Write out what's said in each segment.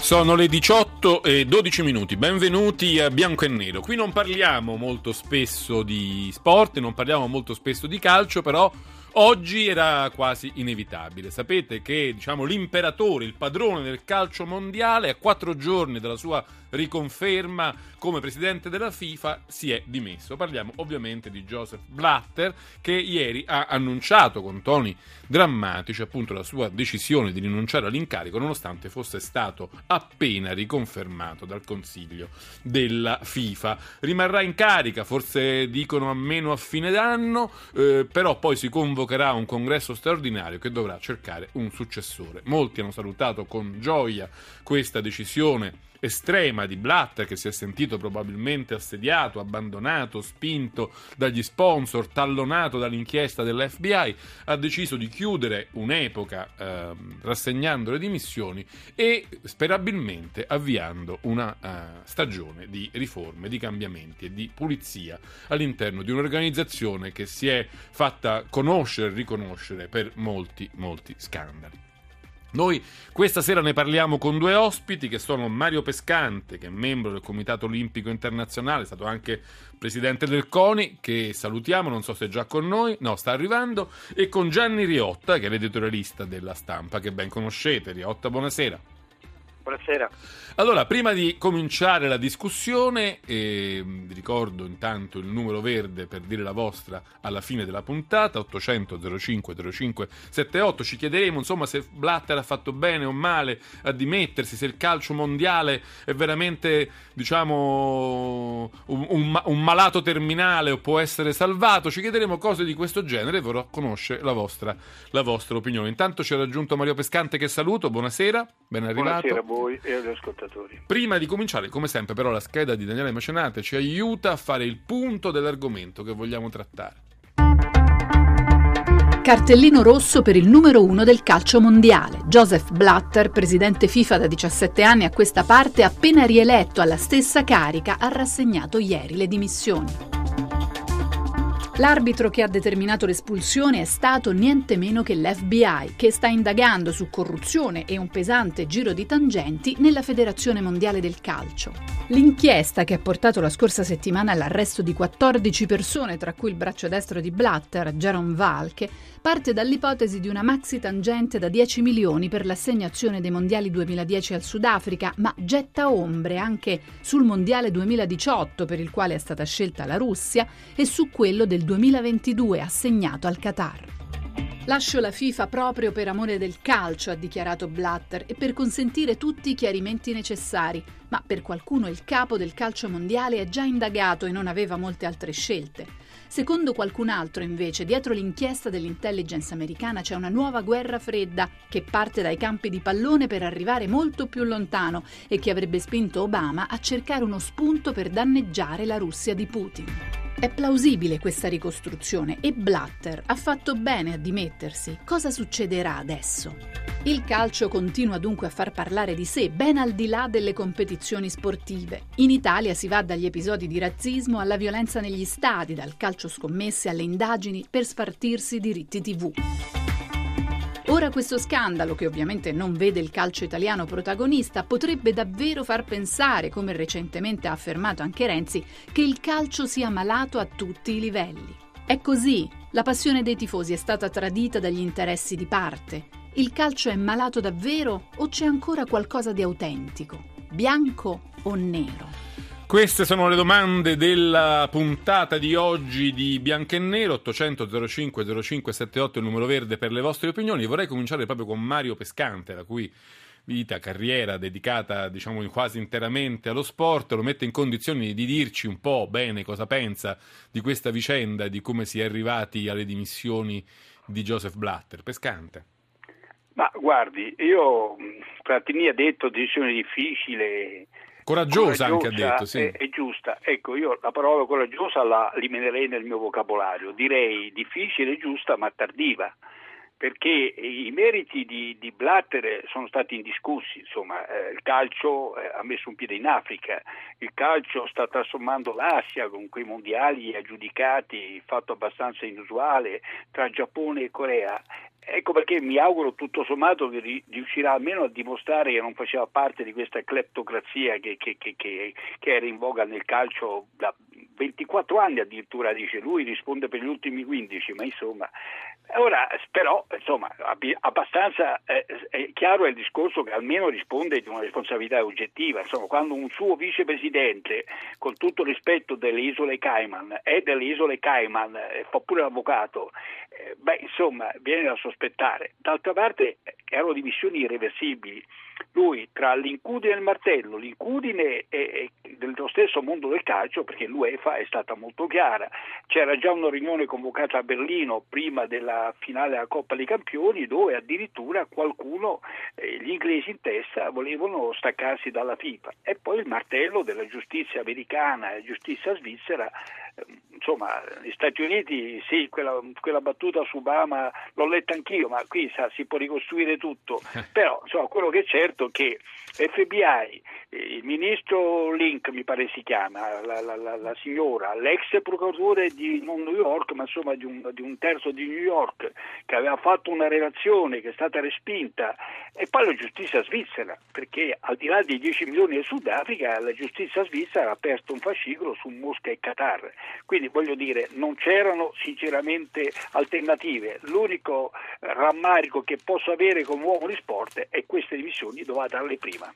Sono le 18 e 12 minuti, benvenuti a Bianco e Nero. Qui non parliamo molto spesso di sport, non parliamo molto spesso di calcio, però oggi era quasi inevitabile. Sapete che diciamo, l'imperatore, il padrone del calcio mondiale, a quattro giorni dalla sua riconferma come presidente della FIFA si è dimesso. Parliamo ovviamente di Joseph Blatter che ieri ha annunciato con toni drammatici appunto la sua decisione di rinunciare all'incarico nonostante fosse stato appena riconfermato dal Consiglio della FIFA. Rimarrà in carica, forse dicono almeno a fine d'anno, eh, però poi si convocherà un congresso straordinario che dovrà cercare un successore. Molti hanno salutato con gioia questa decisione estrema di Blatter che si è sentito probabilmente assediato, abbandonato, spinto dagli sponsor, tallonato dall'inchiesta dell'FBI, ha deciso di chiudere un'epoca eh, rassegnando le dimissioni e sperabilmente avviando una uh, stagione di riforme, di cambiamenti e di pulizia all'interno di un'organizzazione che si è fatta conoscere e riconoscere per molti, molti scandali. Noi questa sera ne parliamo con due ospiti che sono Mario Pescante, che è membro del Comitato Olimpico Internazionale, è stato anche presidente del CONI, che salutiamo, non so se è già con noi, no, sta arrivando, e con Gianni Riotta, che è l'editorialista della stampa, che ben conoscete. Riotta, buonasera. Buonasera. Allora, prima di cominciare la discussione, eh, vi ricordo intanto il numero verde per dire la vostra alla fine della puntata, 800 05 05 78. Ci chiederemo insomma se Blatter ha fatto bene o male a dimettersi, se il calcio mondiale è veramente diciamo un, un, un malato terminale o può essere salvato. Ci chiederemo cose di questo genere vorrò conoscere la vostra, la vostra opinione. Intanto ci ha raggiunto Mario Pescante che saluto, buonasera, ben arrivato. Buonasera voi e agli ascoltatori. Prima di cominciare, come sempre, però, la scheda di Daniele Mecenate ci aiuta a fare il punto dell'argomento che vogliamo trattare. Cartellino rosso per il numero uno del calcio mondiale. Joseph Blatter, presidente FIFA da 17 anni a questa parte, appena rieletto alla stessa carica, ha rassegnato ieri le dimissioni. L'arbitro che ha determinato l'espulsione è stato niente meno che l'FBI, che sta indagando su corruzione e un pesante giro di tangenti nella Federazione Mondiale del Calcio. L'inchiesta che ha portato la scorsa settimana all'arresto di 14 persone, tra cui il braccio destro di Blatter, Jaron Valke, parte dall'ipotesi di una maxi tangente da 10 milioni per l'assegnazione dei mondiali 2010 al Sudafrica, ma getta ombre anche sul mondiale 2018 per il quale è stata scelta la Russia e su quello del 2022 assegnato al Qatar. Lascio la FIFA proprio per amore del calcio, ha dichiarato Blatter, e per consentire tutti i chiarimenti necessari, ma per qualcuno il capo del calcio mondiale è già indagato e non aveva molte altre scelte. Secondo qualcun altro, invece, dietro l'inchiesta dell'intelligence americana c'è una nuova guerra fredda che parte dai campi di pallone per arrivare molto più lontano e che avrebbe spinto Obama a cercare uno spunto per danneggiare la Russia di Putin. È plausibile questa ricostruzione e Blatter ha fatto bene a dimettersi. Cosa succederà adesso? Il calcio continua dunque a far parlare di sé ben al di là delle competizioni sportive. In Italia si va dagli episodi di razzismo alla violenza negli stadi, dal calcio scommesse alle indagini per spartirsi diritti TV. Ora questo scandalo, che ovviamente non vede il calcio italiano protagonista, potrebbe davvero far pensare, come recentemente ha affermato anche Renzi, che il calcio sia malato a tutti i livelli. È così, la passione dei tifosi è stata tradita dagli interessi di parte. Il calcio è malato davvero o c'è ancora qualcosa di autentico? Bianco o nero? Queste sono le domande della puntata di oggi di Bianco e Nero, 800 05 05 78 il numero verde per le vostre opinioni. Vorrei cominciare proprio con Mario Pescante, la cui vita, carriera dedicata diciamo quasi interamente allo sport, lo mette in condizioni di dirci un po' bene cosa pensa di questa vicenda, di come si è arrivati alle dimissioni di Joseph Blatter. Pescante. Ma guardi, io Platini ha detto decisione difficile Coraggiosa, anche ha detto, sì. È, è, giusta. Ecco, io la parola coraggiosa la eliminerei nel mio vocabolario. Direi difficile, giusta, ma tardiva perché i meriti di, di Blatter sono stati indiscussi, insomma, eh, il calcio eh, ha messo un piede in Africa, il calcio sta trasformando l'Asia con quei mondiali aggiudicati, fatto abbastanza inusuale, tra Giappone e Corea. Ecco perché mi auguro tutto sommato che riuscirà almeno a dimostrare che non faceva parte di questa cleptocrazia che, che, che, che era in voga nel calcio da 24 anni addirittura, dice lui, risponde per gli ultimi 15, ma insomma Ora, però, insomma, abbastanza eh, è chiaro il discorso che almeno risponde di una responsabilità oggettiva. Insomma, quando un suo vicepresidente, con tutto rispetto delle isole Cayman, è delle isole Cayman, eh, fa pure l'avvocato, eh, beh, insomma, viene da sospettare. D'altra parte, eh, erano dimissioni irreversibili lui tra l'incudine e il martello, l'incudine è, dello stesso mondo del calcio perché l'UEFA è stata molto chiara, c'era già una riunione convocata a Berlino prima della finale della Coppa dei Campioni dove addirittura qualcuno, eh, gli inglesi in testa, volevano staccarsi dalla FIFA. E poi il martello della giustizia americana e giustizia svizzera insomma, gli Stati Uniti, sì, quella, quella, battuta su Obama l'ho letta anch'io, ma qui sa, si può ricostruire tutto. Però insomma, quello che è certo è che FBI, il ministro Link, mi pare si chiama, la, la, la, la signora, l'ex procuratore di non New York, ma insomma di un, di un, terzo di New York, che aveva fatto una relazione che è stata respinta, e poi la giustizia svizzera, perché al di là dei 10 milioni del Sudafrica, la giustizia svizzera ha aperto un fascicolo su Mosca e Qatar. Quindi voglio dire, non c'erano sinceramente alternative. L'unico rammarico che posso avere come uomo di sport è queste dimissioni doveva darle prima.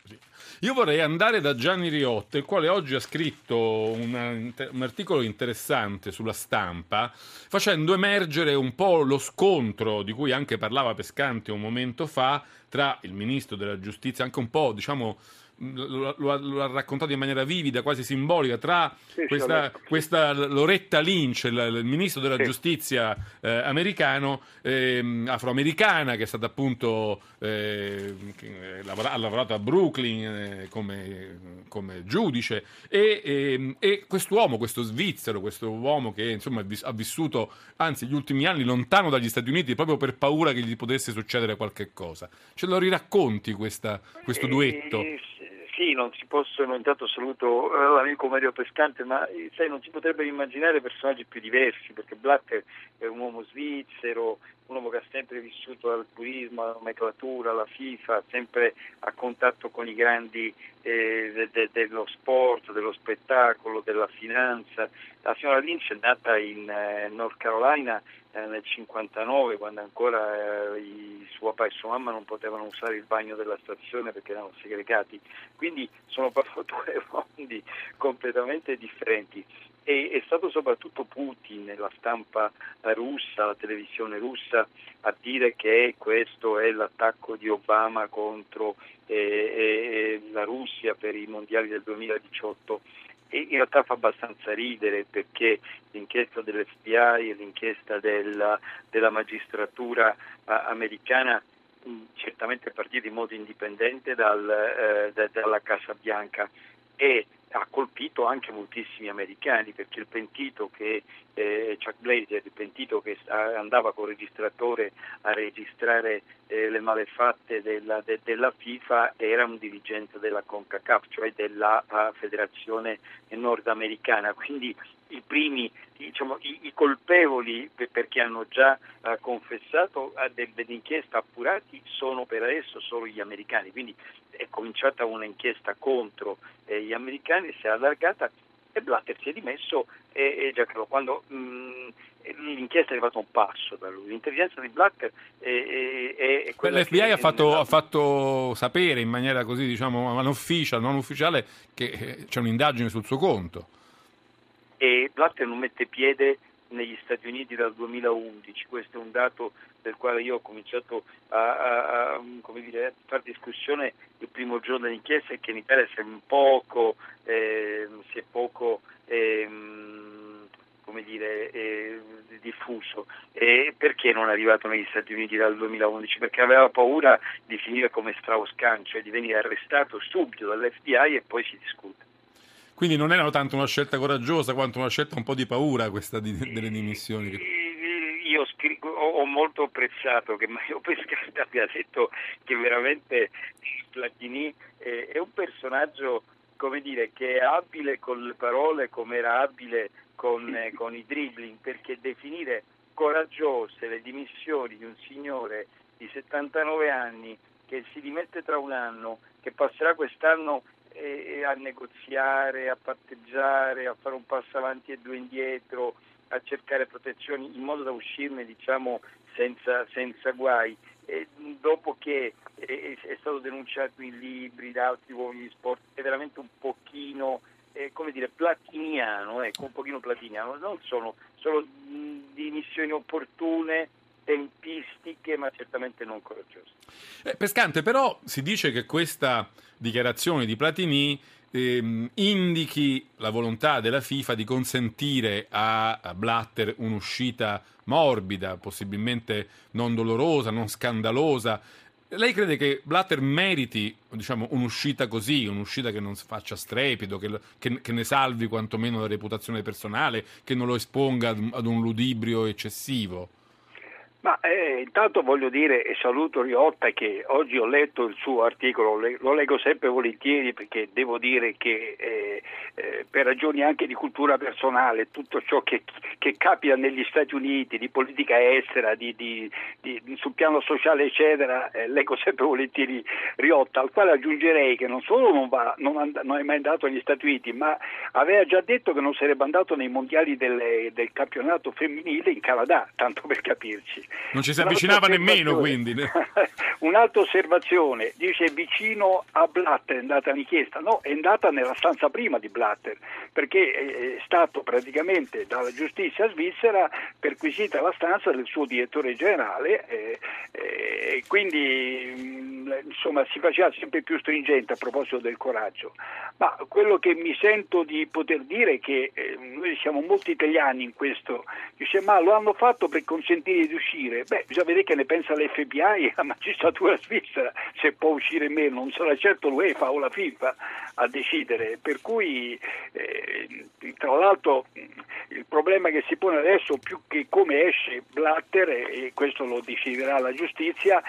Io vorrei andare da Gianni Riotte, il quale oggi ha scritto una, un articolo interessante sulla stampa, facendo emergere un po' lo scontro di cui anche parlava Pescanti un momento fa tra il ministro della giustizia, anche un po' diciamo lo, lo, lo, ha raccontato in maniera vivida, quasi simbolica, tra sì, questa, questa, Loretta Lynch, il, il ministro della sì. giustizia eh, americano, eh, afroamericana, che è stata appunto eh, ha lavorato a Brooklyn eh, come, come, giudice, e, ehm, e, quest'uomo, questo svizzero, questo uomo che insomma ha vissuto, anzi, gli ultimi anni lontano dagli Stati Uniti proprio per paura che gli potesse succedere qualche cosa. Ce lo riracconti questa, questo duetto? Sì, non si possono, intanto saluto eh, l'amico Mario Pescante, ma eh, sai, non si potrebbero immaginare personaggi più diversi, perché Blatter è un uomo svizzero, un uomo che ha sempre vissuto al turismo, alla nomenclatura, alla FIFA, sempre a contatto con i grandi eh, de, de, dello sport, dello spettacolo, della finanza. La signora Lynch è nata in eh, North Carolina eh, nel 59 quando ancora eh, i, suo papà e sua mamma non potevano usare il bagno della stazione perché erano segregati, quindi sono proprio due mondi completamente differenti. E è stato soprattutto Putin, la stampa russa, la televisione russa, a dire che questo è l'attacco di Obama contro eh, eh, la Russia per i mondiali del 2018 e in realtà fa abbastanza ridere perché l'inchiesta dell'FBI e l'inchiesta della, della magistratura americana mh, certamente partita in modo indipendente dal, eh, da, dalla Casa Bianca. E ha colpito anche moltissimi americani perché il pentito che eh, Chuck Blazer, il pentito che andava col registratore a registrare eh, le malefatte della, de, della, FIFA era un dirigente della CONCACAF, cioè della uh, federazione nordamericana, quindi i primi diciamo, i, i, colpevoli perché hanno già uh, confessato delle inchieste appurati sono per adesso solo gli americani, quindi è cominciata un'inchiesta contro eh, gli americani, si è allargata e Blatter si è dimesso e, e Giacomo, quando mh, mm, l'inchiesta è arrivata a un passo da lui, l'intelligenza di Blatter è, è, è quella L'FBI ha fatto, ha fatto, sapere in maniera così diciamo non ufficiale, non ufficiale che eh, c'è un'indagine sul suo conto e Blatter non mette piede negli Stati Uniti dal 2011, questo è un dato del quale io ho cominciato a, a, a dire, fare discussione il primo giorno dell'inchiesta e che in Italia si è poco, eh, si è poco eh, dire, eh, diffuso. E perché non è arrivato negli Stati Uniti dal 2011? Perché aveva paura di finire come Strauss-Kahn, cioè di venire arrestato subito dall'FBI e poi si discute. Quindi non era tanto una scelta coraggiosa quanto una scelta un po' di paura questa di, delle dimissioni. Io scrivo, ho, molto apprezzato che Mario Pescati abbia detto che veramente Platini è un personaggio come dire, che è abile con le parole come era abile con, eh, con i dribbling, perché definire coraggiose le dimissioni di un signore di 79 anni che si dimette tra un anno, che passerà quest'anno eh, a negoziare, a patteggiare, a fare un passo avanti e due indietro, a cercare protezioni in modo da uscirne diciamo, senza, senza guai. E dopo che è, è, stato denunciato in libri da altri uomini di sport, è veramente un pochino eh, come dire, platiniano, ecco, un pochino platiniano, non sono, sono dimissioni opportune, tempistiche, ma certamente non coraggiose. Eh, Pescante, però si dice che questa dichiarazione di Platini ehm, indichi la volontà della FIFA di consentire a, Blatter un'uscita morbida, possibilmente non dolorosa, non scandalosa. Lei crede che Blatter meriti diciamo, un'uscita così, un'uscita che non faccia strepido, che, che, che, ne salvi quantomeno la reputazione personale, che non lo esponga ad un ludibrio eccessivo? Ma eh, intanto voglio dire e saluto Riotta che oggi ho letto il suo articolo, lo leggo sempre volentieri perché devo dire che eh, eh, per ragioni anche di cultura personale tutto ciò che, che capita negli Stati Uniti di politica estera, di, di, di, sul piano sociale eccetera, eh, leggo sempre volentieri Riotta, al quale aggiungerei che non solo non, va, non, and- non, è mai andato negli Stati Uniti ma aveva già detto che non sarebbe andato nei mondiali del, del campionato femminile in Canada, tanto per capirci. Non ci si avvicinava nemmeno quindi. Un'altra osservazione, dice vicino a Blatter è andata l'inchiesta, no, è andata nella stanza prima di Blatter, perché è stato praticamente dalla giustizia svizzera perquisita la stanza del suo direttore generale e, e quindi insomma si faceva sempre più stringente a proposito del coraggio. Ma quello che mi sento di poter dire è che eh, noi siamo molti italiani in questo, dice ma lo hanno fatto per consentire di uscire, beh bisogna vedere che ne pensa l'FBI e la magistratura svizzera. Se può uscire meno, non sarà certo l'UEFA o la FIFA a decidere, per cui eh, tra l'altro il problema che si pone adesso più che come esce Blatter e questo lo deciderà la giustizia,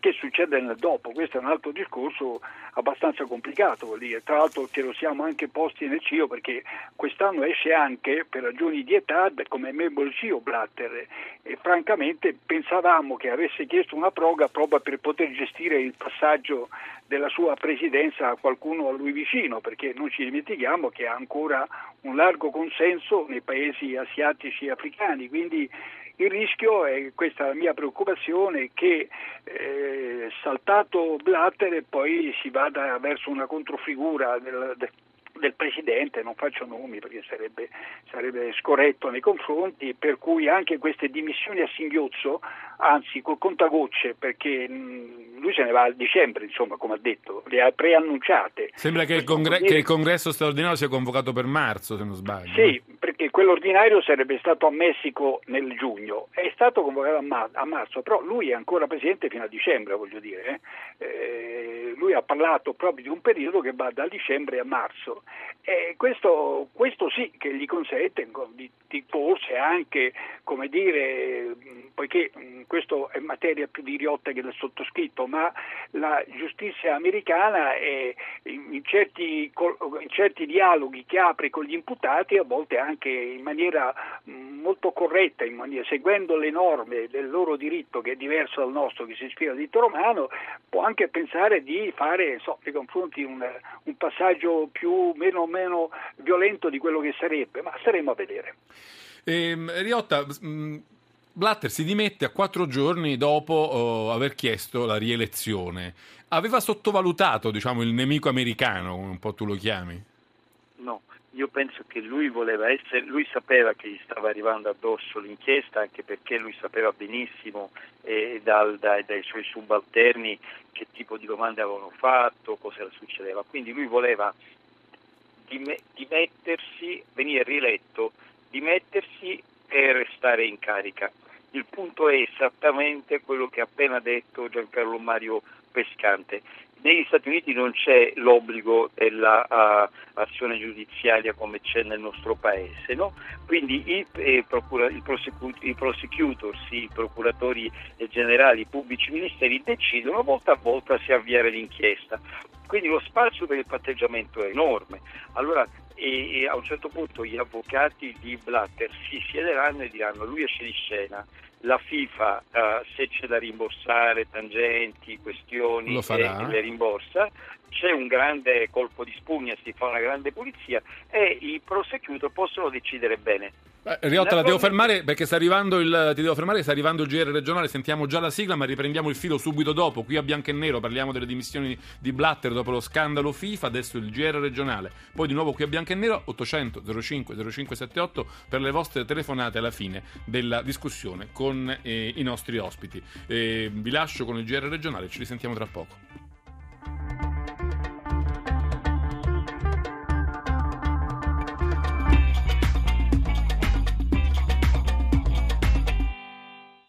che succede nel dopo, questo è un altro discorso abbastanza complicato, tra l'altro ce lo siamo anche posti nel CIO perché quest'anno esce anche per ragioni di età come membro del CIO Blatter. E francamente pensavamo che avesse chiesto una proroga proprio per poter gestire il passaggio della sua presidenza a qualcuno a lui vicino, perché non ci dimentichiamo che ha ancora un largo consenso nei paesi asiatici e africani, quindi il rischio, e questa è la mia preoccupazione, che eh, saltato Blatter poi si vada verso una controfigura del, del Presidente, non faccio nomi perché sarebbe, sarebbe, scorretto nei confronti, per cui anche queste dimissioni a singhiozzo, anzi col contagocce, perché mh, lui se ne va a dicembre, insomma, come ha detto, le ha preannunciate. Sembra che il, congre- che il, congresso straordinario sia convocato per marzo, se non sbaglio. Sì, perché quell'ordinario sarebbe stato a Messico nel giugno, è stato convocato a, ma- a marzo, però lui è ancora Presidente fino a dicembre, voglio dire. Eh? Eh, lui ha parlato proprio di un periodo che va da dicembre a marzo e questo, questo, sì che gli consente di, di forse anche, come dire, poiché questo è materia più di Riotta che del sottoscritto, ma la giustizia americana è, in, certi, in certi dialoghi che apre con gli imputati, a volte anche in maniera molto corretta, maniera, seguendo le norme del loro diritto che è diverso dal nostro, che si ispira al diritto romano, può anche pensare di fare so, nei confronti un, un passaggio più meno meno violento di quello che sarebbe, ma staremo a vedere. Eh, Riotta, mh, Blatter si dimette a quattro giorni dopo oh, aver chiesto la rielezione. Aveva sottovalutato diciamo, il nemico americano, come un po' tu lo chiami? No, io penso che lui voleva essere, lui sapeva che gli stava arrivando addosso l'inchiesta, anche perché lui sapeva benissimo eh, dal, dai, dai, suoi subalterni che tipo di domande avevano fatto, cosa succedeva. Quindi lui voleva dimettersi, venire rieletto, dimettersi e restare in carica. Il punto è esattamente quello che ha appena detto Giancarlo Mario Pescante. Negli Stati Uniti non c'è l'obbligo dell'azione uh, giudiziaria come c'è nel nostro paese, no? quindi i, eh, procura, i, i, prosecutors, i procuratori generali, i pubblici ministeri decidono volta a volta se avviare l'inchiesta. Quindi lo spazio per il patteggiamento è enorme. Allora e, a un certo punto gli avvocati di Blatter si siederanno e diranno lui esce di scena, la FIFA uh, se c'è da rimborsare tangenti, questioni, eh, le rimborsa, c'è un grande colpo di spugna, si fa una grande pulizia e i prosecutor possono decidere bene. Eh, Riotta, la devo fermare perché sta arrivando il, ti devo fermare, sta arrivando il GR regionale, sentiamo già la sigla, ma riprendiamo il filo subito dopo. Qui a bianco e nero parliamo delle dimissioni di Blatter dopo lo scandalo FIFA, adesso il GR regionale. Poi di nuovo qui a bianco e nero 800 05 0578 per le vostre telefonate alla fine della discussione con eh, i nostri ospiti. Eh, vi lascio con il GR regionale, ci risentiamo tra poco.